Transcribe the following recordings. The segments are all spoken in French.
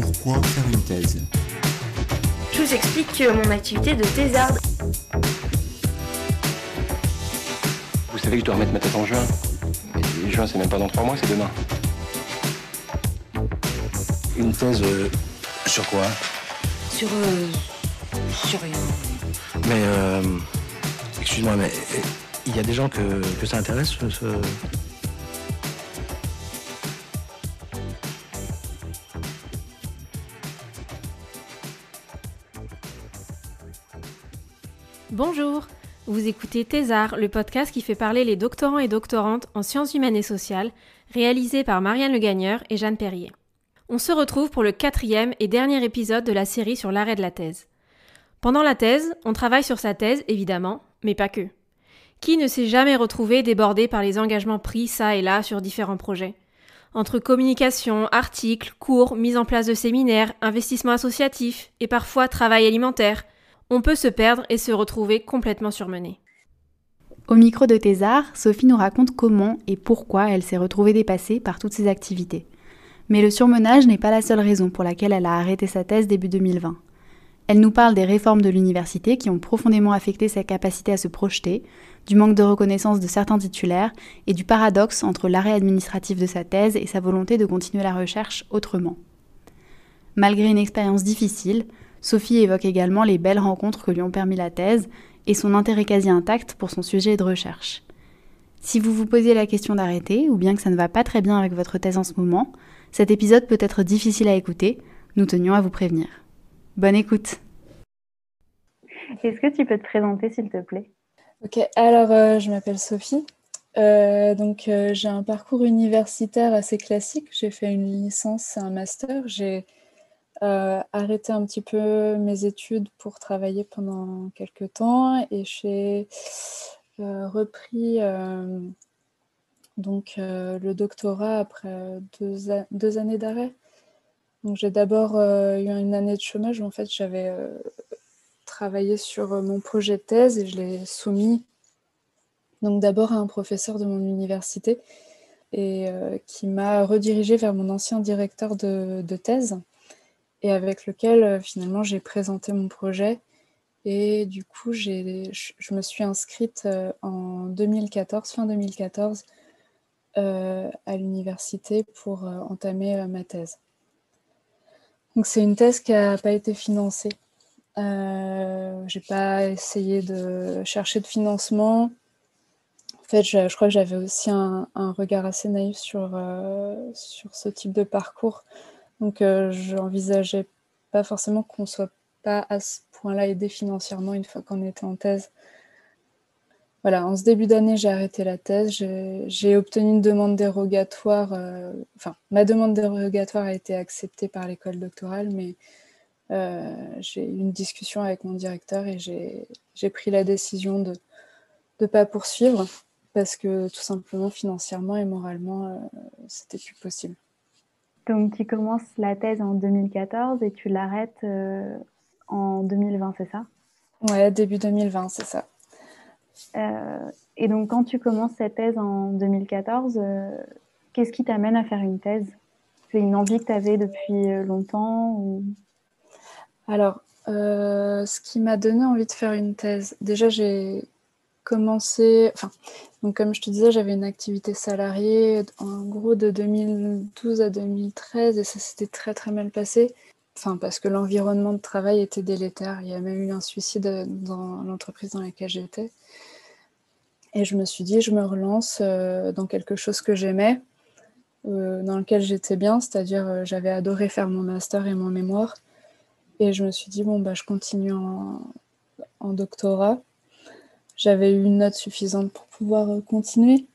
Pourquoi faire une thèse Je vous explique mon activité de thésarde. Vous savez que je dois remettre ma thèse en juin. Mais juin, c'est même pas dans trois mois, c'est demain. Une thèse euh, sur quoi Sur. euh, sur rien. Mais, euh, excuse-moi, mais euh, il y a des gens que, que ça intéresse, ce- écoutez Thésard, le podcast qui fait parler les doctorants et doctorantes en sciences humaines et sociales, réalisé par Marianne Le Gagneur et Jeanne Perrier. On se retrouve pour le quatrième et dernier épisode de la série sur l'arrêt de la thèse. Pendant la thèse, on travaille sur sa thèse, évidemment, mais pas que. Qui ne s'est jamais retrouvé débordé par les engagements pris ça et là sur différents projets? Entre communication, articles, cours, mise en place de séminaires, investissements associatifs et parfois travail alimentaire, on peut se perdre et se retrouver complètement surmené. Au micro de Thésard, Sophie nous raconte comment et pourquoi elle s'est retrouvée dépassée par toutes ces activités. Mais le surmenage n'est pas la seule raison pour laquelle elle a arrêté sa thèse début 2020. Elle nous parle des réformes de l'université qui ont profondément affecté sa capacité à se projeter, du manque de reconnaissance de certains titulaires et du paradoxe entre l'arrêt administratif de sa thèse et sa volonté de continuer la recherche autrement. Malgré une expérience difficile, Sophie évoque également les belles rencontres que lui ont permis la thèse et son intérêt quasi intact pour son sujet de recherche. Si vous vous posez la question d'arrêter, ou bien que ça ne va pas très bien avec votre thèse en ce moment, cet épisode peut être difficile à écouter, nous tenions à vous prévenir. Bonne écoute Est-ce que tu peux te présenter s'il te plaît? Ok, alors euh, je m'appelle Sophie. Euh, donc euh, j'ai un parcours universitaire assez classique. J'ai fait une licence et un master. J'ai euh, arrêté un petit peu mes études pour travailler pendant quelques temps et j'ai euh, repris euh, donc euh, le doctorat après deux, deux années d'arrêt. Donc j'ai d'abord eu une année de chômage en fait j'avais travaillé sur mon projet de thèse et je l'ai soumis donc d'abord à un professeur de mon université et qui m'a redirigé vers mon ancien directeur de thèse et avec lequel euh, finalement j'ai présenté mon projet et du coup je, je me suis inscrite euh, en 2014, fin 2014 euh, à l'université pour entamer ma thèse. Donc c'est une thèse qui n'a pas été financée. J'ai pas essayé de chercher de financement. En fait, je, je crois que j'avais aussi un, un regard assez naïf sur, sur ce type de parcours. Donc, euh, je n'envisageais pas forcément qu'on soit pas à ce point-là aidé financièrement une fois qu'on était en thèse. Voilà, en ce début d'année, j'ai arrêté la thèse. J'ai obtenu une demande dérogatoire. euh, enfin, ma demande dérogatoire a été acceptée par l'école doctorale, mais euh, j'ai eu une discussion avec mon directeur et j'ai j'ai pris la décision de ne pas poursuivre parce que tout simplement financièrement et moralement, euh, c'était plus possible. Donc tu commences la thèse en 2014 et tu l'arrêtes euh, en 2020, c'est ça? Ouais, début 2020, c'est ça. Euh, Et donc quand tu commences cette thèse en 2014, euh, qu'est-ce qui t'amène à faire une thèse? C'est une envie que tu avais depuis longtemps ou... Alors, ce qui m'a donné envie de faire une thèse, déjà j'ai commencé, enfin, donc comme je te disais, j'avais une activité salariée en gros de 2012 à 2013 et ça s'était très très mal passé. Enfin, parce que l'environnement de travail était délétère. Il y a même eu un suicide dans l'entreprise dans laquelle j'étais. Et je me suis dit, je me relance euh, dans quelque chose que j'aimais, euh, dans lequel j'étais bien, c'est-à-dire euh, j'avais adoré faire mon master et mon mémoire. Et je me suis dit, bon, bah, je continue en, en doctorat. J'avais eu une note suffisante pour pouvoir euh, continuer.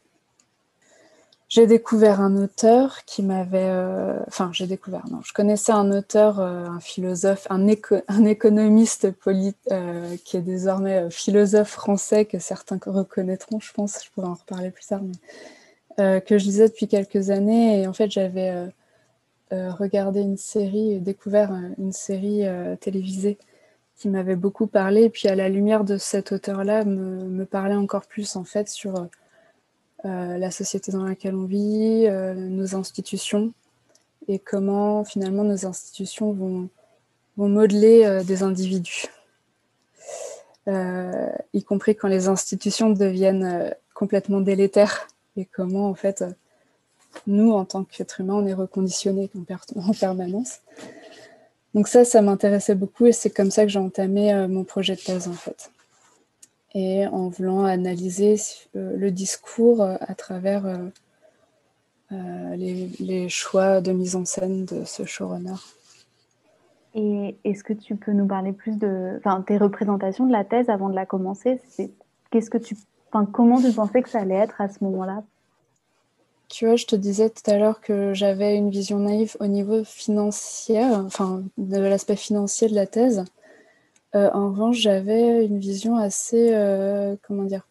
J'ai découvert un auteur qui m'avait... euh, Enfin, j'ai découvert, non, je connaissais un auteur, euh, un philosophe, un, éco- un économiste poli- euh, qui est désormais philosophe français, que certains reconnaîtront, je pense, je pourrais en reparler plus tard, mais, que je lisais depuis quelques années. Et en fait, j'avais regardé une série découvert une série télévisée qui m'avait beaucoup parlé. Et puis, à la lumière de cet auteur-là, me, parlait encore plus, en fait, sur... euh, euh, la société dans laquelle on vit, euh, nos institutions, et comment finalement nos institutions vont, vont modeler des individus. y compris quand les institutions deviennent complètement délétères et comment en fait nous en tant qu'êtres humains on est reconditionnés en permanence. Donc ça, ça m'intéressait beaucoup et c'est comme ça que j'ai entamé mon projet de thèse en fait. Et en voulant analyser euh, le discours euh, à travers euh, les, choix de mise en scène de ce showrunner. Et est-ce que tu peux nous parler plus de tes représentations de la thèse avant de la commencer? Qu'est-ce que tu, comment tu pensais que ça allait être à ce moment-là? Tu vois, je te disais tout à l'heure que j'avais une vision naïve au niveau financier, enfin de l'aspect financier de la thèse. Euh, en revanche, j'avais une vision assez, euh, comment dire,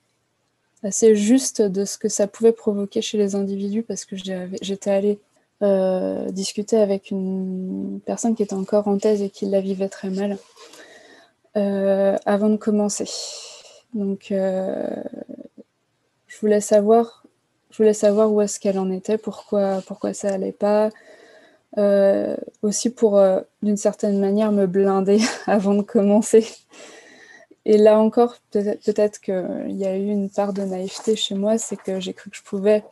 assez juste de ce que ça pouvait provoquer chez les individus parce que j'étais allée euh, discuter avec une personne qui était encore en thèse et qui la vivait très mal avant de commencer. Donc, je voulais savoir, je voulais savoir où est-ce qu'elle en était, pourquoi, pourquoi ça allait pas, euh, aussi pour, euh, d'une certaine manière, me blinder avant de commencer. Et là encore, peut-être qu'il y a eu une part de naïveté chez moi, c'est que j'ai cru que je pouvais,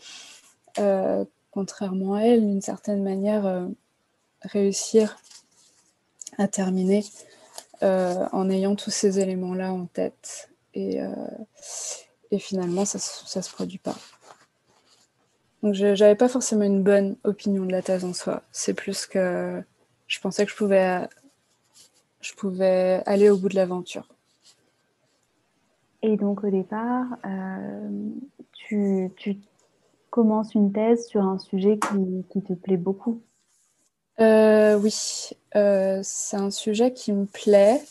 euh, contrairement à elle, d'une certaine manière, réussir à terminer en ayant tous ces éléments-là en tête. Et, et finalement, ça ne se produit pas. Donc j'avais pas forcément une bonne opinion de la thèse en soi. C'est plus que je pensais que je pouvais, je pouvais aller au bout de l'aventure. Et donc au départ, euh, tu, tu, commences une thèse sur un sujet qui, qui te plaît beaucoup. Euh, oui, euh, c'est un sujet qui me plaît.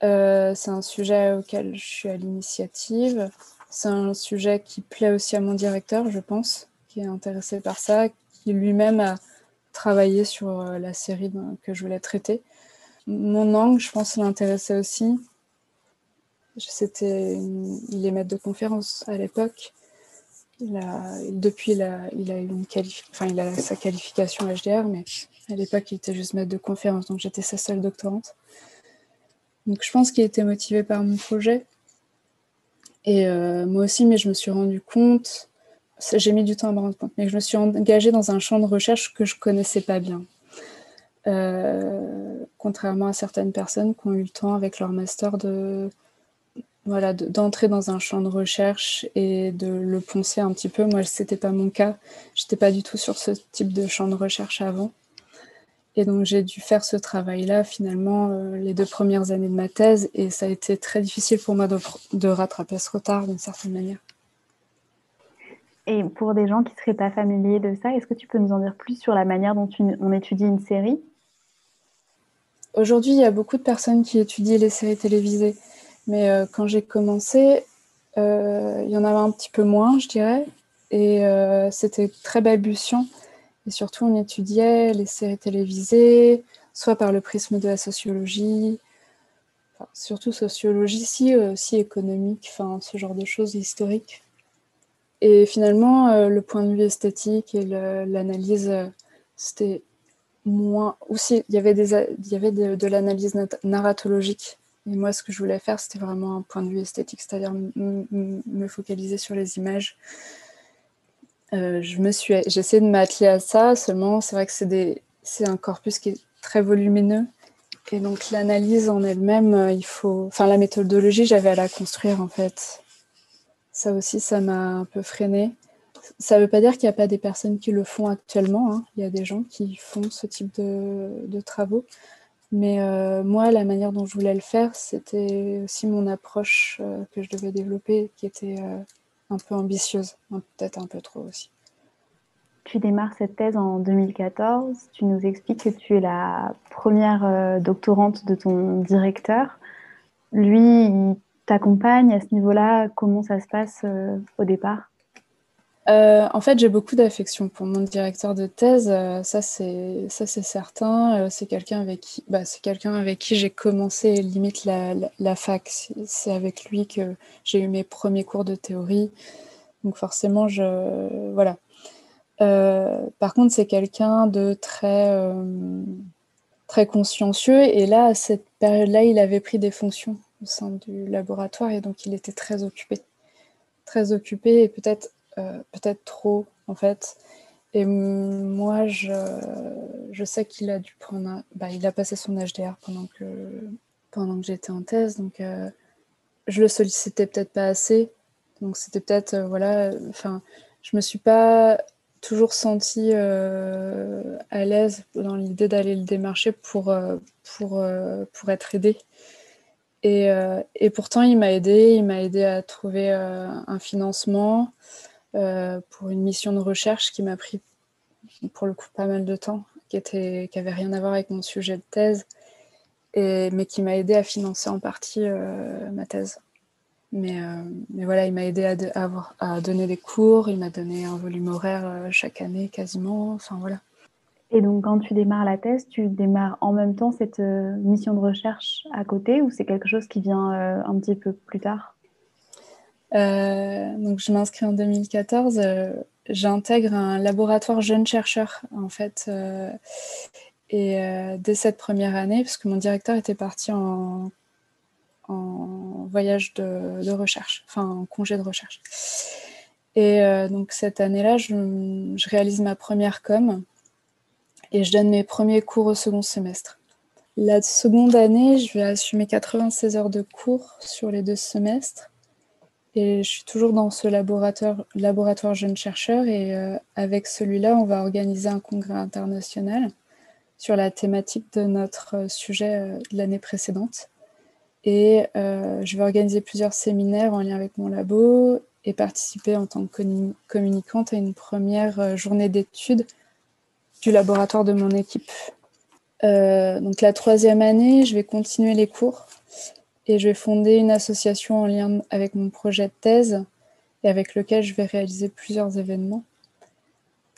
c'est un sujet auquel je suis à l'initiative. C'est un sujet qui plaît aussi à mon directeur, je pense, qui est intéressé par ça, qui lui-même a travaillé sur euh, la série que je voulais traiter. Mon angle, je pense, l'intéressait aussi. C'était il est maître de conférence à l'époque. depuis, il a, il a une enfin, il a sa qualification HDR, mais à l'époque, il était juste maître de conférence, donc j'étais sa seule doctorante. Donc, je pense qu'il était motivé par mon projet. Et euh, moi aussi, mais je me suis rendu compte, j'ai mis du temps à me rendre compte, mais je me suis engagée dans un champ de recherche que je connaissais pas bien. Euh, contrairement à certaines personnes qui ont eu le temps avec leur master d'entrer dans un champ de recherche et de le poncer un petit peu. Moi, c'était pas mon cas. J'étais pas du tout sur ce type de champ de recherche avant. Et donc j'ai dû faire ce travail-là finalement euh, les deux premières années de ma thèse et ça a été très difficile pour moi de, rattraper ce retard d'une certaine manière. Et pour des gens qui ne seraient pas familiers de ça, est-ce que tu peux nous en dire plus sur la manière dont on étudie une série? Aujourd'hui, il y a beaucoup de personnes qui étudient les séries télévisées, mais euh, quand j'ai commencé, euh, il y en avait un petit peu moins, je dirais, et c'était très balbutiant. Et surtout, on étudiait les séries télévisées, soit par le prisme de la sociologie, surtout sociologie, si aussi économique, enfin ce genre de choses historiques. Et finalement, euh, le point de vue esthétique et l'analyse, euh, c'était moins. Aussi, il y avait, des, il y avait de, l'analyse narratologique. Et moi, ce que je voulais faire, c'était vraiment un point de vue esthétique, c'est-à-dire me focaliser sur les images, euh, je me suis, j'essaie de m'atteler à ça. Seulement, c'est vrai que c'est des, c'est un corpus qui est très volumineux. Et donc l'analyse en elle-même, euh, il faut, enfin la méthodologie, j'avais à la construire en fait. Ça aussi, ça m'a un peu freiné. Ça ne veut pas dire qu'il n'y a pas des personnes qui le font actuellement. Hein. Il y a des gens qui font ce type de, travaux. Mais euh, moi, la manière dont je voulais le faire, c'était aussi mon approche que je devais développer, qui était un peu ambitieuse, peut-être un peu trop aussi. Tu démarres cette thèse en 2014. Tu nous expliques que tu es la première euh, doctorante de ton directeur. Lui, il t'accompagne à ce niveau-là. Comment ça se passe euh, au départ? Euh, en fait, j'ai beaucoup d'affection pour mon directeur de thèse. ça, c'est ça, c'est certain. c'est quelqu'un avec qui, bah, c'est qui j'ai commencé limite la, la, fac. C'est avec lui que j'ai eu mes premiers cours de théorie. Donc forcément, je voilà. par contre, c'est quelqu'un de très, très consciencieux. Et là, à cette période-là, il avait pris des fonctions au sein du laboratoire et donc il était très occupé. Très occupé et peut-être peut-être trop, en fait. Et moi, je, je sais qu'il a dû prendre. bah, il a passé son HDR pendant que, pendant que j'étais en thèse, donc euh, je le sollicitais peut-être pas assez. Donc c'était peut-être. Euh, voilà. Enfin, je me suis pas toujours sentie euh, à l'aise dans l'idée d'aller le démarcher pour, pour, pour être aidée. Et, et pourtant, il m'a aidé. Il m'a aidé à trouver un financement. Euh, pour une mission de recherche qui m'a pris pour le coup pas mal de temps, qui était qui rien à voir avec mon sujet de thèse, et, mais qui m'a aidé à financer en partie euh, ma thèse. Mais, euh, mais, voilà, il m'a aidé à, avoir, à, donner des cours, il m'a donné un volume horaire chaque année quasiment, enfin voilà. Et donc quand tu démarres la thèse, tu démarres en même temps cette mission de recherche à côté ou c'est quelque chose qui vient un petit peu plus tard? Donc je m'inscris en 2014. Euh, j'intègre un laboratoire jeunes chercheurs en fait. Euh, et dès cette première année, parce que mon directeur était parti en, voyage de, recherche, enfin en congé de recherche. Et donc cette année-là, je, réalise ma première com et je donne mes premiers cours au second semestre. La seconde année, je vais assumer 96 heures de cours sur les deux semestres. Et je suis toujours dans ce laboratoire, jeunes chercheurs et euh, avec celui-là, on va organiser un congrès international sur la thématique de notre euh, sujet euh, de l'année précédente. Et je vais organiser plusieurs séminaires en lien avec mon labo et participer en tant que communicante à une première journée d'études du laboratoire de mon équipe. donc la troisième année, je vais continuer les cours et je vais fonder une association en lien avec mon projet de thèse et avec lequel je vais réaliser plusieurs événements.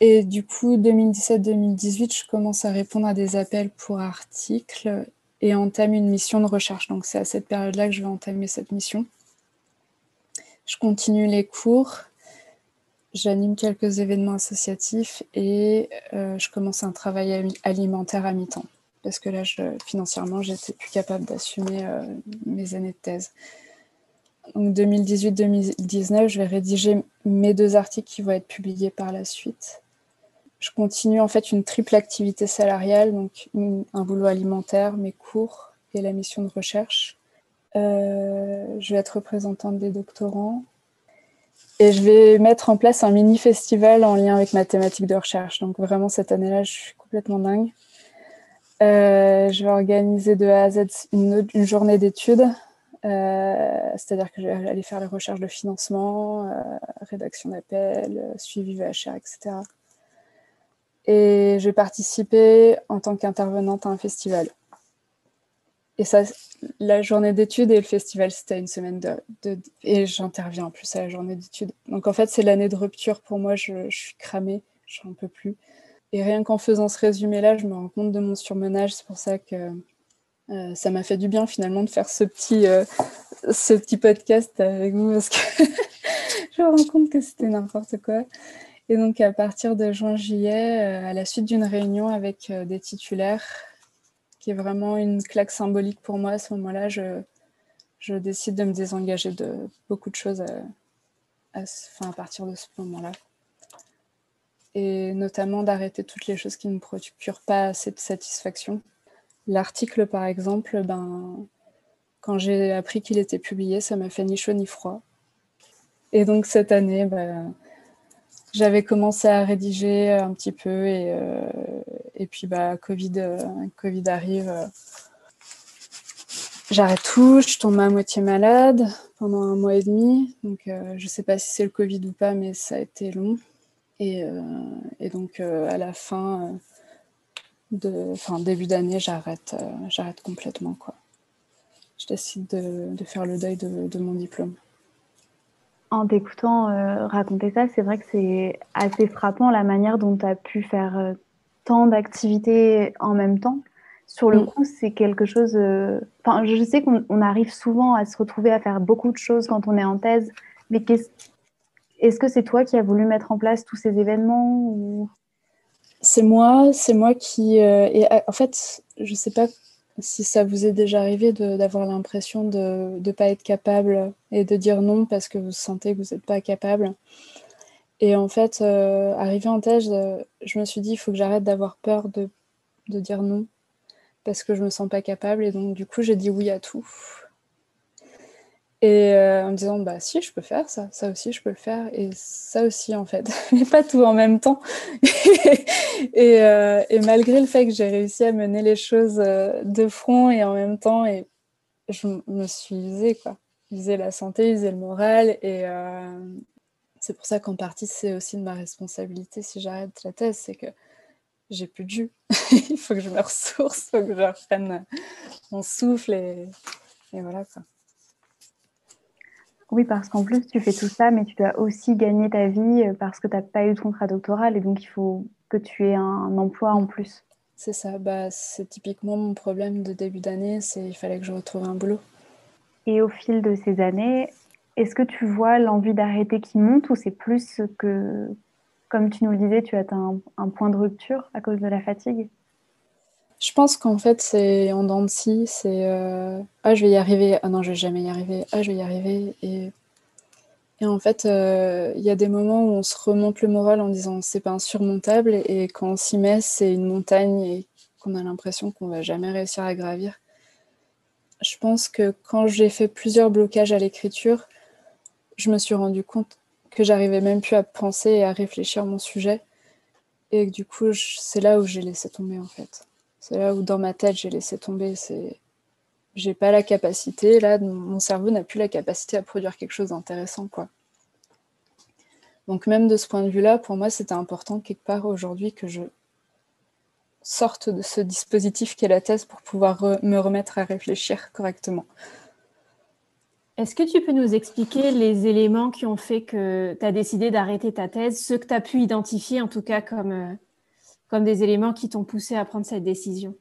Et du coup, 2017-2018, je commence à répondre à des appels pour articles et entame une mission de recherche. Donc c'est à cette période-là que je vais entamer cette mission. Je continue les cours, j'anime quelques événements associatifs et euh, je commence un travail alimentaire à mi-temps parce que là, je, financièrement, j'étais plus capable d'assumer euh, mes années de thèse. Donc 2018-2019, je vais rédiger mes deux articles qui vont être publiés par la suite. Je continue en fait une triple activité salariale, donc un boulot alimentaire, mes cours et la mission de recherche. Euh, je vais être représentante des doctorants et je vais mettre en place un mini festival en lien avec ma thématique de recherche. Donc vraiment cette année-là, je suis complètement dingue. Euh, je vais organiser de A à Z une, journée d'études, euh, c'est-à-dire que je vais aller faire les recherches de financement, euh, rédaction d'appels, suivi VHR, etc. Et je vais participer en tant qu'intervenante à un festival. Et ça, la journée d'études et le festival, c'était une semaine de, et j'interviens en plus à la journée d'études. Donc en fait, c'est l'année de rupture pour moi. Je, suis cramée, je suis un peu plus. Et rien qu'en faisant ce résumé-là, je me rends compte de mon surmenage. C'est pour ça que euh, ça m'a fait du bien finalement de faire ce petit, euh, ce petit podcast avec vous parce que je me rends compte que c'était n'importe quoi. Et donc à partir de juin-juillet, euh, à la suite d'une réunion avec des titulaires, qui est vraiment une claque symbolique pour moi à ce moment-là, je, décide de me désengager de beaucoup de choses à partir de ce moment-là et notamment d'arrêter toutes les choses qui ne procurent pas assez de satisfaction. L'article, par exemple, ben, quand j'ai appris qu'il était publié, ça m'a fait ni chaud ni froid. Et donc cette année, ben, j'avais commencé à rédiger un petit peu et, euh, et puis bah, COVID, euh, COVID arrive. Euh, j'arrête tout, je tombe à moitié malade pendant un mois et demi. Donc je ne sais pas si c'est le Covid ou pas, mais ça a été long. Et, euh, et donc, euh, à la fin, euh, de, enfin, début d'année, j'arrête, j'arrête complètement. Quoi. Je décide de, de faire le deuil de, de, mon diplôme. En t'écoutant raconter ça, c'est vrai que c'est assez frappant la manière dont tu as pu faire tant d'activités en même temps. Sur le mm. coup, c'est quelque chose. Enfin, je sais qu'on arrive souvent à se retrouver à faire beaucoup de choses quand on est en thèse, mais qu'est-ce est-ce que c'est toi qui as voulu mettre en place tous ces événements. C'est moi, c'est moi qui. Euh, et en fait, je ne sais pas si ça vous est déjà arrivé d'avoir l'impression de ne pas être capable et de dire non parce que vous sentez que vous n'êtes pas capable. Et en fait, euh, arrivé en thèse, je me suis dit, il faut que j'arrête d'avoir peur de, dire non parce que je me sens pas capable. Et donc, du coup, j'ai dit oui à tout. Et euh, en me disant, bah si, je peux faire ça, ça aussi, je peux le faire, et ça aussi, en fait, mais pas tout en même temps. et, euh, et, malgré le fait que j'ai réussi à mener les choses euh, de front et en même temps, et je me suis usée, quoi. User la santé, user le moral, et c'est pour ça qu'en partie, c'est aussi de ma responsabilité si j'arrête la thèse, c'est que j'ai plus de jus. il faut que je me ressource, il faut que je reprenne mon souffle, et, et voilà, quoi. Oui, parce qu'en plus, tu fais tout ça, mais tu dois aussi gagner ta vie euh, parce que tu n'as pas eu de contrat doctoral et donc il faut que tu aies un, emploi en plus. C'est ça, bah, c'est typiquement mon problème de début d'année, c'est il fallait que je retrouve un boulot. Et au fil de ces années, est-ce que tu vois l'envie d'arrêter qui monte ou c'est plus que, comme tu nous le disais, tu as un, un point de rupture à cause de la fatigue? Je pense qu'en fait, c'est en dents de scie. C'est euh, ah, je vais y arriver. Ah non, je vais jamais y arriver. Ah, je vais y arriver. Et, en fait, euh, il y a des moments où on se remonte le moral en disant c'est pas insurmontable. Et quand on s'y met, c'est une montagne et qu'on a l'impression qu'on va jamais réussir à gravir. Je pense que quand j'ai fait plusieurs blocages à l'écriture, je me suis rendu compte que j'arrivais même plus à penser et à réfléchir mon sujet. Et que du coup, c'est là où j'ai laissé tomber en fait. C'est là où dans ma tête j'ai laissé tomber. C'est, j'ai pas la capacité. Là, mon cerveau n'a plus la capacité à produire quelque chose d'intéressant, quoi. Donc même de ce point de vue-là, pour moi, c'était important quelque part aujourd'hui que je sorte de ce dispositif qu'est la thèse pour pouvoir me remettre à réfléchir correctement. Est-ce que tu peux nous expliquer les éléments qui ont fait que tu as décidé d'arrêter ta thèse, ceux que tu as pu identifier en tout cas comme, euh, comme des éléments qui t'ont poussé à prendre cette décision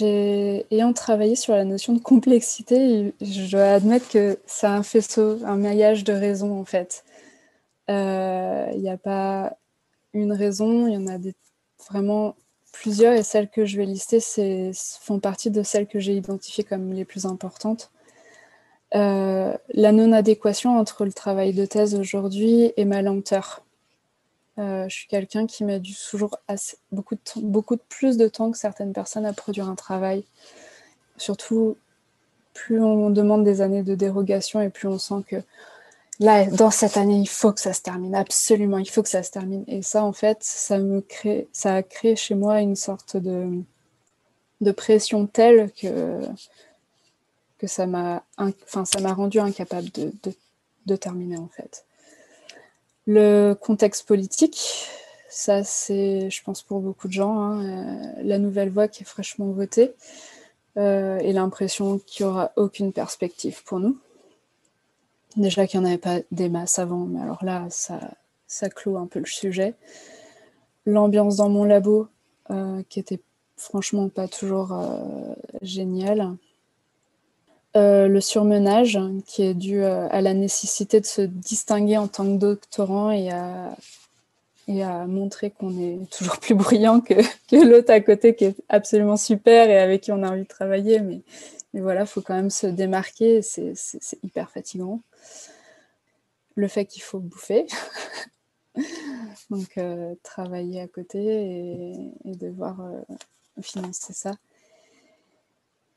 ayant travaillé sur la notion de complexité, je dois admettre que c'est un faisceau, un maillage de raisons en fait. Il euh, n'y a pas une raison, il y en a vraiment plusieurs et celles que je vais lister c'est, font partie de celles que j'ai identifiées comme les plus importantes. Euh, la non-adéquation entre le travail de thèse aujourd'hui et ma lenteur. Euh, je suis quelqu'un qui met du toujours beaucoup, beaucoup de plus de temps que certaines personnes à produire un travail. Surtout, plus on demande des années de dérogation et plus on sent que là, dans cette année, il faut que ça se termine. Absolument, il faut que ça se termine. Et ça, en fait, ça, me crée, ça a créé chez moi une sorte de, de pression telle que, que ça m'a enfin, rendu incapable de, de terminer, en fait. Le contexte politique, ça c'est, je pense, pour beaucoup de gens, hein, euh, la nouvelle voie qui est fraîchement votée euh, et l'impression qu'il n'y aura aucune perspective pour nous. Déjà qu'il n'y en avait pas des masses avant, mais alors là, ça, clôt un peu le sujet. L'ambiance dans mon labo, euh, qui était franchement pas toujours géniale. Euh, le surmenage, qui est dû euh, à la nécessité de se distinguer en tant que doctorant et à, et à montrer qu'on est toujours plus bruyant que, que l'autre à côté qui est absolument super et avec qui on a envie de travailler. Mais, mais voilà, il faut quand même se démarquer, c'est hyper fatigant. Le fait qu'il faut bouffer, donc euh, travailler à côté et devoir financer ça.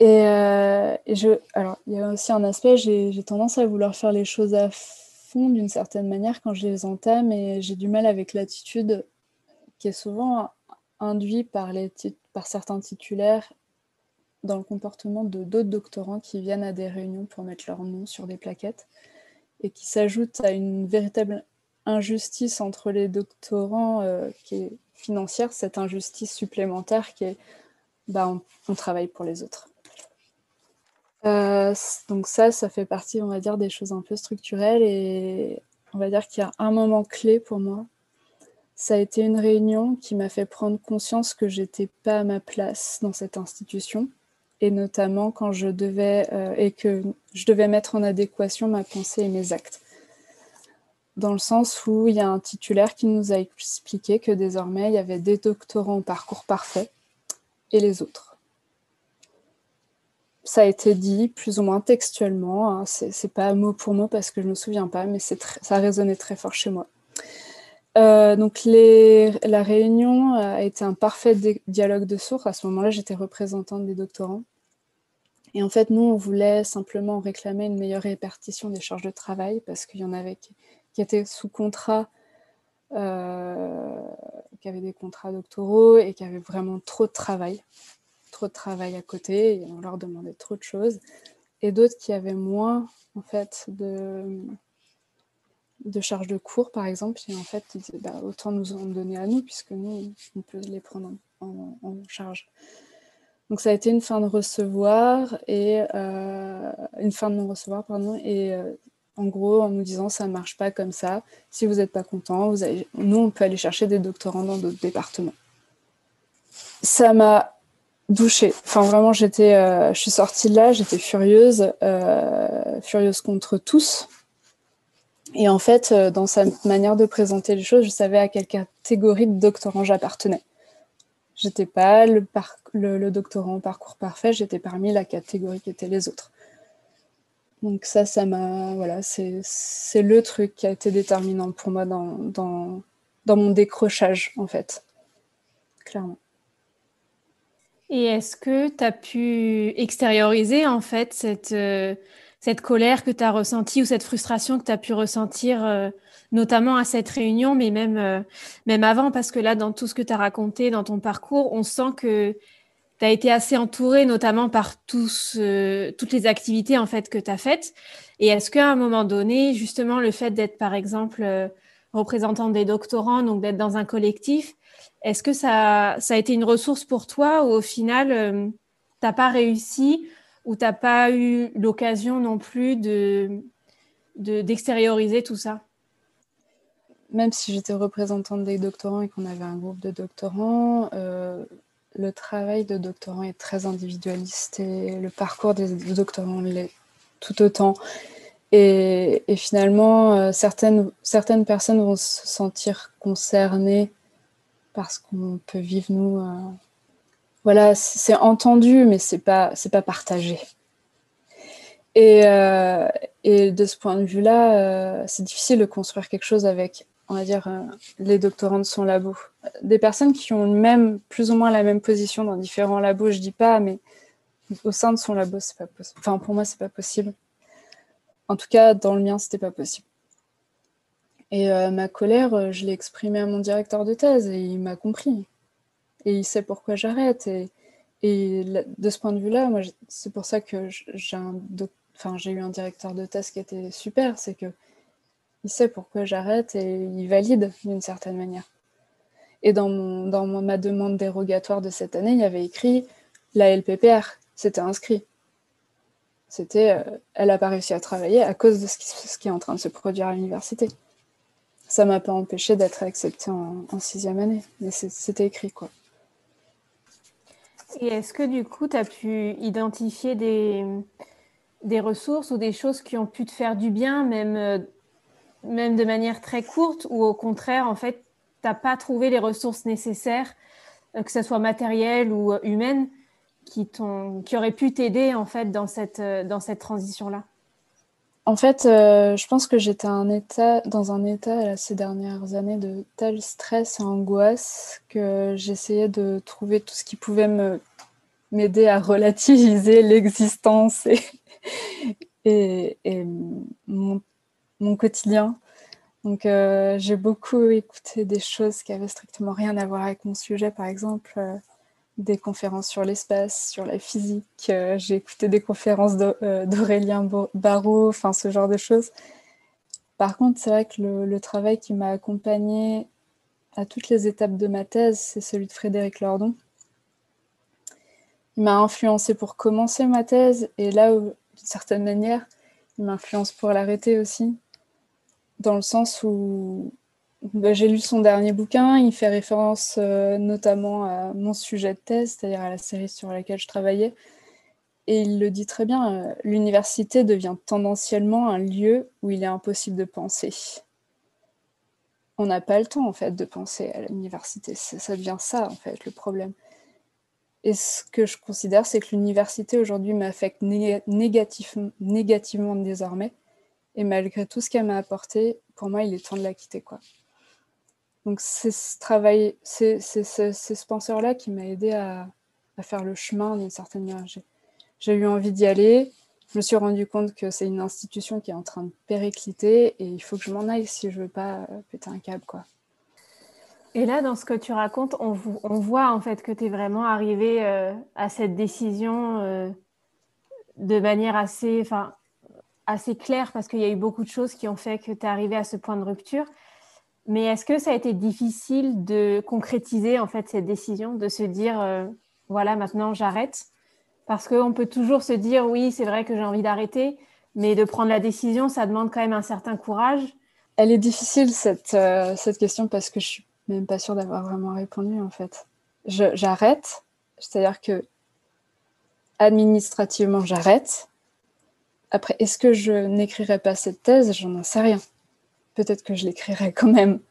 Euh, et, je, alors, il y a aussi un aspect, j'ai tendance à vouloir faire les choses à fond d'une certaine manière quand je les entame, et j'ai du mal avec l'attitude qui est souvent induite par, les, par certains titulaires dans le comportement de d'autres doctorants qui viennent à des réunions pour mettre leur nom sur des plaquettes et qui s'ajoute à une véritable injustice entre les doctorants euh, qui est financière, cette injustice supplémentaire qui est bah, on travaille pour les autres. Euh, donc ça, ça fait partie, on va dire, des choses un peu structurelles et on va dire qu'il y a un moment clé pour moi. Ça a été une réunion qui m'a fait prendre conscience que j'étais pas à ma place dans cette institution et notamment quand je devais euh, et que je devais mettre en adéquation ma pensée et mes actes. dans le sens où il y a un titulaire qui nous a expliqué que désormais, il y avait des doctorants au parcours parfait et les autres. Ça a été dit plus ou moins textuellement, hein. c'est pas mot pour mot parce que je ne me souviens pas, mais ça a résonné très fort chez moi. Euh, donc la réunion a été un parfait dialogue de sourds. À ce moment-là, j'étais représentante des doctorants. Et en fait, nous, on voulait simplement réclamer une meilleure répartition des charges de travail parce qu'il y en avait qui, étaient sous contrat, euh, qui avaient des contrats doctoraux et qui avaient vraiment trop de travail, trop de travail à côté et on leur demandait trop de choses. Et d'autres qui avaient moins, en fait, de, de charges de cours, par exemple. Et en fait, ils disaient, bah, autant nous en donner à nous puisque nous, on peut les prendre en charge. Donc ça a été une fin de recevoir et euh, une fin de non recevoir pardon et euh, en gros en nous disant ça marche pas comme ça. Si vous n'êtes pas content, vous nous on peut aller chercher des doctorants dans d'autres départements. Ça m'a douchée. Enfin vraiment j'étais, euh, je suis sortie de là, j'étais furieuse, furieuse contre tous. Et en fait, dans sa manière de présenter les choses, je savais à quelle catégorie de doctorants j'appartenais. J'étais pas le, doctorant parcours parfait, j'étais parmi la catégorie qui était les autres. Donc ça, ça m'a, voilà, c'est le truc qui a été déterminant pour moi dans, dans, dans mon décrochage, en fait, clairement. Et est-ce que tu as pu extérioriser, en fait, cette, euh, cette colère que tu as ressentie ou cette frustration que tu as pu ressentir euh, notamment à cette réunion, mais même, euh, même avant, parce que là, dans tout ce que tu as raconté, dans ton parcours, on sent que tu as été assez entouré, notamment par euh, toutes les activités en fait que tu as faites. Et est-ce qu'à un moment donné, justement, le fait d'être, par exemple, euh, représentant des doctorants, donc d'être dans un collectif, est-ce que ça, a été une ressource pour toi ou au final, tu n'as pas réussi ou tu n'as pas eu l'occasion non plus de d'extérioriser tout ça? Même si j'étais représentante des doctorants et qu'on avait un groupe de doctorants, euh, le travail de doctorant est très individualiste et le parcours des doctorants l'est tout autant. Et, finalement, euh, certaines, certaines personnes vont se sentir concernées parce qu'on peut vivre, nous. Euh, voilà, c'est entendu, mais c'est pas, pas partagé. Et, et, de ce point de vue-là, c'est difficile de construire quelque chose avec on va dire, euh, les doctorants de son labo. Des personnes qui ont même, plus ou moins la même position dans différents labos, je dis pas, mais au sein de son labo, c'est pas possible. Enfin, pour moi, c'est pas possible. En tout cas, dans le mien, c'était pas possible. Et euh, ma colère, euh, je l'ai exprimée à mon directeur de thèse et il m'a compris. Et il sait pourquoi j'arrête. Et, de ce point de vue-là, moi, c'est pour ça que j'ai eu un directeur de thèse qui était super. C'est que il sait pourquoi j'arrête et il valide d'une certaine manière. Et dans, dans ma demande dérogatoire de cette année, il y avait écrit la LPPR, c'était inscrit. C'était, euh, elle n'a pas réussi à travailler à cause de ce qui, ce qui, est en train de se produire à l'université. Ça m'a pas empêché d'être acceptée en, sixième année, mais c'était écrit quoi. Et est-ce que du coup, tu as pu identifier des, des ressources ou des choses qui ont pu te faire du bien, même euh, même de manière très courte, ou au contraire, en fait, tu n'as pas trouvé les ressources nécessaires, euh, que ce soit matérielles ou euh, humaines, qui, qui auraient pu t'aider en fait dans cette, dans cette transition-là? En fait, je pense que j'étais dans un état ces dernières années de tel stress et angoisse que j'essayais de trouver tout ce qui pouvait me m'aider à relativiser l'existence et, mon quotidien. Donc euh, j'ai beaucoup écouté des choses qui avaient strictement rien à voir avec mon sujet, par exemple euh, des conférences sur l'espace, sur la physique. Euh, j'ai écouté des conférences d'Aurélien Barrault, enfin ce genre de choses. Par contre, c'est vrai que le, travail qui m'a accompagné à toutes les étapes de ma thèse, c'est celui de Frédéric Lordon. Il m'a influencé pour commencer ma thèse et là, d'une certaine manière, il m'influence pour l'arrêter aussi dans le sens où bah, j'ai lu son dernier bouquin, il fait référence euh, notamment à mon sujet de thèse, c'est-à-dire à la série sur laquelle je travaillais. Et il le dit très bien, euh, l'université devient tendanciellement un lieu où il est impossible de penser. on n'a pas le temps en fait de penser à l'université. Ça devient ça en fait le problème. Et ce que je considère, c'est que l'université aujourd'hui m'affecte négativement désormais. Et malgré tout ce qu'elle m'a apporté, pour moi, il est temps de la quitter. Quoi. Donc c'est ce travail, c'est ce penseur-là qui m'a aidé à, faire le chemin d'une certaine manière. J'ai eu envie d'y aller. Je me suis rendu compte que c'est une institution qui est en train de péricliter et il faut que je m'en aille si je veux pas péter un câble. Quoi. Et là, dans ce que tu racontes, on, voit en fait que tu es vraiment arrivé euh, à cette décision euh, de manière assez, assez claire parce qu'il y a eu beaucoup de choses qui ont fait que tu es arrivé à ce point de rupture. Mais est-ce que ça a été difficile de concrétiser en fait cette décision, de se dire euh, voilà maintenant j'arrête? Parce qu'on peut toujours se dire oui c'est vrai que j'ai envie d'arrêter, mais de prendre la décision ça demande quand même un certain courage. Elle est difficile cette, cette question parce que je suis même pas sûre d'avoir vraiment répondu en fait. J'arrête, c'est-à-dire que administrativement j'arrête. Après, est-ce que je n'écrirai pas cette thèse? J'en sais rien. Peut-être que je l'écrirai quand même.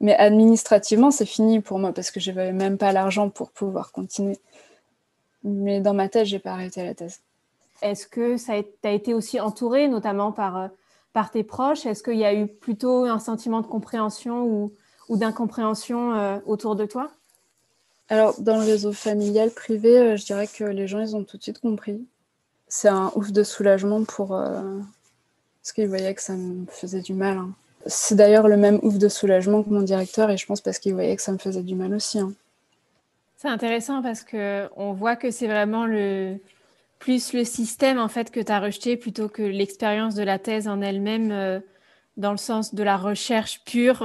Mais administrativement, c'est fini pour moi parce que je n'avais même pas l'argent pour pouvoir continuer. Mais dans ma tête, j'ai pas arrêté la thèse. Est-ce que ça a été aussi entouré, notamment par, euh, par tes proches? Est-ce qu'il y a eu plutôt un sentiment de compréhension ou, ou d'incompréhension euh, autour de toi? Alors, dans le réseau familial privé, euh, je dirais que les gens, ils ont tout de suite compris. C'est un ouf de soulagement pour... Euh, parce qu'ils voyaient que ça me faisait du mal. Hein. C'est d'ailleurs le même ouf de soulagement que mon directeur, et je pense parce qu'il voyait que ça me faisait du mal aussi. Hein. C'est intéressant parce que on voit que c'est vraiment le plus le système en fait que tu as rejeté plutôt que l'expérience de la thèse en elle-même dans le sens de la recherche pure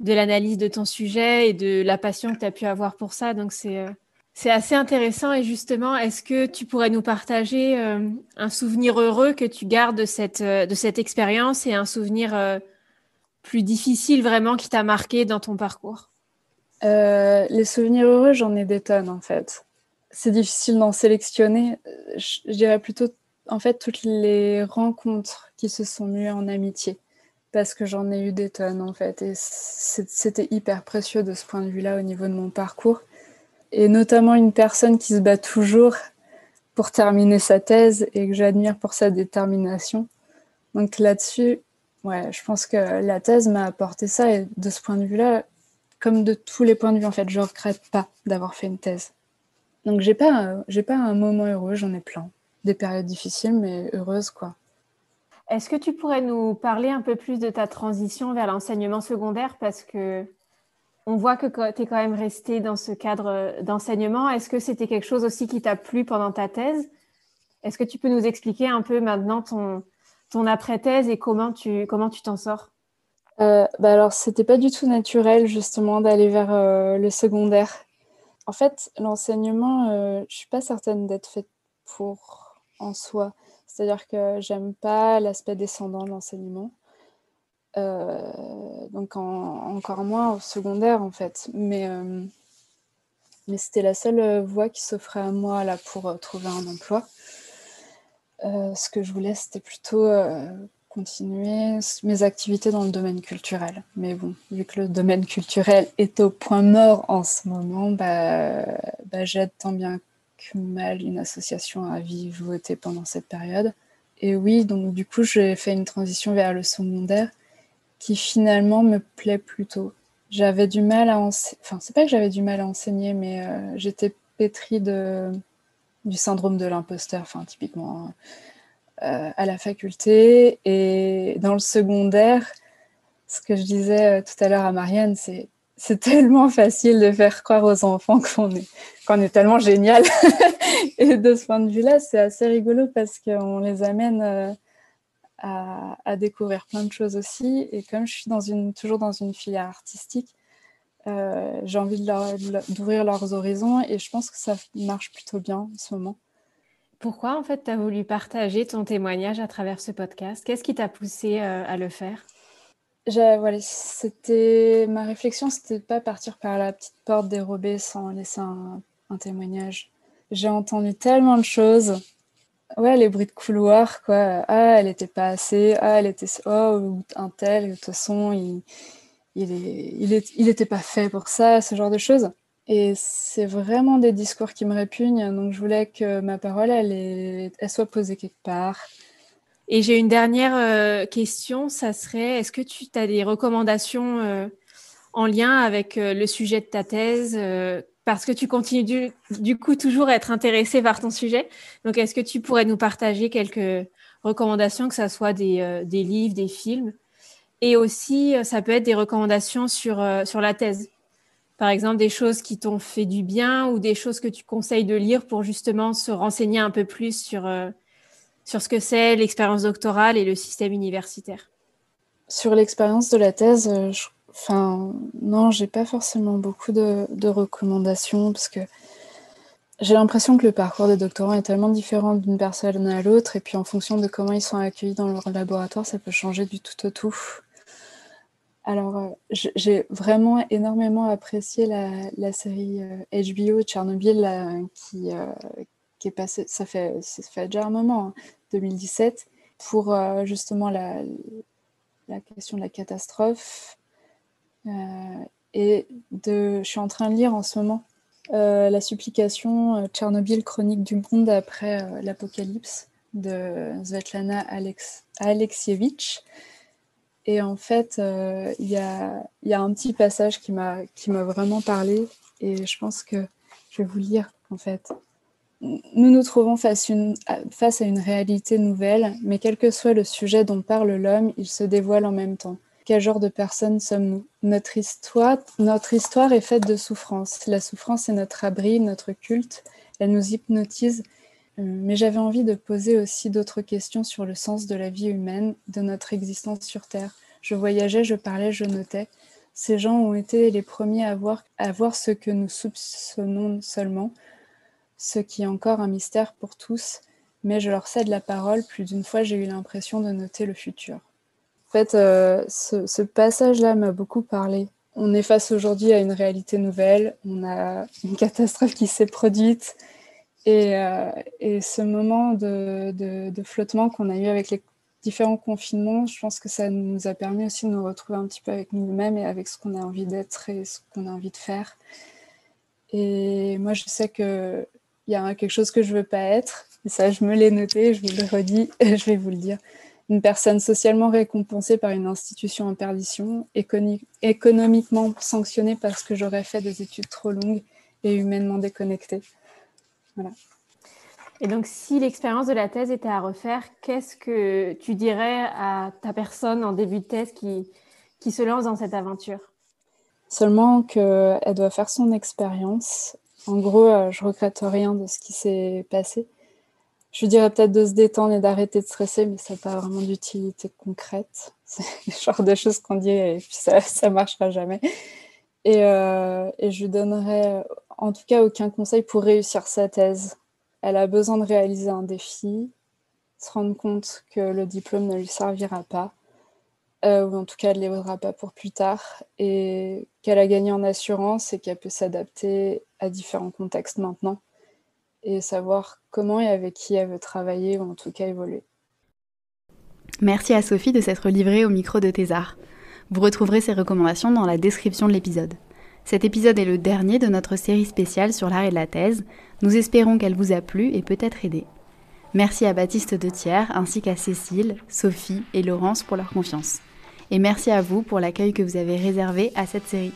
de l'analyse de ton sujet et de la passion que tu as pu avoir pour ça. Donc, c'est, euh, c'est assez intéressant. Et justement, est-ce que tu pourrais nous partager euh, un souvenir heureux que tu gardes de cette, euh, de cette expérience et un souvenir plus difficile vraiment qui t'a marqué dans ton parcours? Les souvenirs heureux, j'en ai des tonnes en fait. C'est difficile d'en sélectionner. Je, je dirais plutôt, en fait, toutes les rencontres qui se sont muées en amitié parce que j'en ai eu des tonnes en fait. Et c'était hyper précieux de ce point de vue-là au niveau de mon parcours. Et notamment une personne qui se bat toujours pour terminer sa thèse et que j'admire pour sa détermination. Donc là-dessus, ouais, je pense que la thèse m'a apporté ça. Et de ce point de vue-là, comme de tous les points de vue, en fait, je regrette pas d'avoir fait une thèse. Donc j'ai pas, j'ai pas un moment heureux, j'en ai plein. Des périodes difficiles, mais heureuses, quoi. Est-ce que tu pourrais nous parler un peu plus de ta transition vers l'enseignement secondaire? Parce que on voit que tu es quand même resté dans ce cadre d'enseignement. Est-ce que c'était quelque chose aussi qui t'a plu pendant ta thèse? Est-ce que tu peux nous expliquer un peu maintenant ton, ton après-thèse et comment tu comment tu t'en sors? Euh, bah alors, c'était pas du tout naturel justement d'aller vers euh, le secondaire. En fait, l'enseignement, euh, je suis pas certaine d'être faite pour en soi. C'est-à-dire que j'aime pas l'aspect descendant de l'enseignement. Euh, donc encore moins au secondaire en fait. Mais, euh, mais c'était la seule voie qui s'offrait à moi là pour euh, trouver un emploi. ce que je voulais, c'était plutôt continuer mes activités dans le domaine culturel. Mais bon, vu que le domaine culturel est au point mort en ce moment, bah, bah j'aide tant bien mal une association à vivoter pendant cette période. Et oui, donc du coup, j'ai fait une transition vers le secondaire qui finalement me plaît plutôt. J'avais du mal à enseigner, enfin, c'est pas que j'avais du mal à enseigner, mais euh, j'étais pétrie de... du syndrome de l'imposteur, enfin, typiquement euh, à la faculté. Et dans le secondaire, ce que je disais euh, tout à l'heure à Marianne, c'est c'est tellement facile de faire croire aux enfants qu'on est, qu'on est tellement génial. et de ce point de vue-là, c'est assez rigolo parce qu'on les amène à, à, découvrir plein de choses aussi. Et comme je suis dans une, toujours dans une filière artistique, euh, j'ai envie d'ouvrir leurs horizons et je pense que ça marche plutôt bien en ce moment. Pourquoi en fait tu as voulu partager ton témoignage à travers ce podcast? Qu'est-ce qui t'a poussé euh, à le faire? Voilà, c'était ma réflexion, c'était de pas partir par la petite porte dérobée sans laisser un, témoignage. J'ai entendu tellement de choses. Ouais, les bruits de couloir, quoi. Ah, elle était pas assez. Ah, elle était. Oh, un tel, de toute façon, il, il n'était il est, pas fait pour ça, ce genre de choses. Et c'est vraiment des discours qui me répugnent, donc je voulais que ma parole, elle, elle soit posée quelque part. Et j'ai une dernière euh, question, ça serait, est-ce que tu as des recommandations euh, en lien avec euh, le sujet de ta thèse Parce que tu continues du, coup toujours à être intéressé par ton sujet. Donc, est-ce que tu pourrais nous partager quelques recommandations, que ce soit des, des livres, des films? Et aussi, ça peut être des recommandations sur, sur la thèse. Par exemple, des choses qui t'ont fait du bien ou des choses que tu conseilles de lire pour justement se renseigner un peu plus sur, euh, sur ce que c'est l'expérience doctorale et le système universitaire. Sur l'expérience de la thèse, euh, je... enfin, non, j'ai pas forcément beaucoup de, recommandations parce que j'ai l'impression que le parcours des doctorants est tellement différent d'une personne à l'autre et puis en fonction de comment ils sont accueillis dans leur laboratoire, ça peut changer du tout au tout. Alors, euh, j'ai vraiment énormément apprécié la, série HBO euh, Tchernobyl qui, euh, qui, est passée, ça fait, ça fait déjà un moment, 2017, hein, pour justement la, question de la catastrophe. Et de, je suis en train de lire en ce moment la supplication Tchernobyl, chronique du monde après l'apocalypse de Svetlana Alex, Alexievich. Et en fait, euh, il y, a, un petit passage qui m'a vraiment parlé et je pense que je vais vous lire en fait. Nous nous trouvons face à une réalité nouvelle, mais quel que soit le sujet dont parle l'homme, il se dévoile en même temps. Quel genre de personnes sommes-nous? Notre histoire, notre histoire est faite de souffrance. La souffrance est notre abri, notre culte. Elle nous hypnotise. Euh, mais j'avais envie de poser aussi d'autres questions sur le sens de la vie humaine, de notre existence sur Terre. Je voyageais, je parlais, je notais. Ces gens ont été les premiers à voir, à voir ce que nous soupçonnons seulement, ce qui est encore un mystère pour tous, mais je leur cède la parole. Plus d'une fois, j'ai eu l'impression de noter le futur. Fait, euh, ce, passage-là m'a beaucoup parlé. On est face aujourd'hui à une réalité nouvelle, on a une catastrophe qui s'est produite, et, euh, ce moment de, flottement qu'on a eu avec les différents confinements, je pense que ça nous a permis aussi de nous retrouver un petit peu avec nous-mêmes et avec ce qu'on a envie d'être et ce qu'on a envie de faire. Et moi, je sais qu'il y a quelque chose que je ne veux pas être. Et ça, je me l'ai noté, je vous le redis, je vais vous le dire. Une personne socialement récompensée par une institution en perdition, économiquement sanctionnée parce que j'aurais fait des études trop longues et humainement déconnectée. Voilà. Et donc, si l'expérience de la thèse était à refaire, qu'est-ce que tu dirais à ta personne en début de thèse qui, qui se lance dans cette aventure? Seulement qu'elle doit faire son expérience. En gros, euh, je regrette rien de ce qui s'est passé. Je lui dirais peut-être de se détendre et d'arrêter de stresser, mais ça n'a pas vraiment d'utilité concrète. C'est le genre de choses qu'on dit et puis ça ne marchera jamais. Et, euh, et je lui donnerais en tout cas aucun conseil pour réussir sa thèse elle a besoin de réaliser un défi, se rendre compte que le diplôme ne lui servira pas, euh, ou en tout cas ne l'évaudra pas pour plus tard, et qu'elle a gagné en assurance et qu'elle peut s'adapter à différents contextes maintenant, et savoir comment et avec qui elle veut travailler, ou en tout cas évoluer. Merci à Sophie de s'être livrée au micro de Thésard. Vous retrouverez ses recommandations dans la description de l'épisode. Cet épisode est le dernier de notre série spéciale sur l'arrêt de la thèse. Nous espérons qu'elle vous a plu et peut-être aidé. Merci à Baptiste de Thiers ainsi qu'à Cécile, Sophie et Laurence pour leur confiance. Et merci à vous pour l'accueil que vous avez réservé à cette série.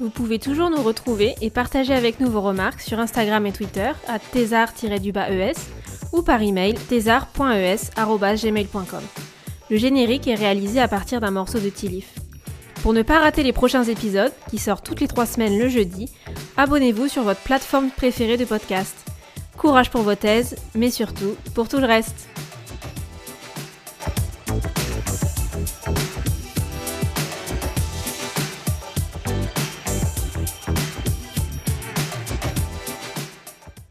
Vous pouvez toujours nous retrouver et partager avec nous vos remarques sur Instagram et Twitter à thésard-es ou par email thésard.es.gmail.com. Le générique est réalisé à partir d'un morceau de Tilif. Pour ne pas rater les prochains épisodes, qui sortent toutes les trois semaines le jeudi, abonnez-vous sur votre plateforme préférée de podcast. Courage pour vos thèses, mais surtout pour tout le reste.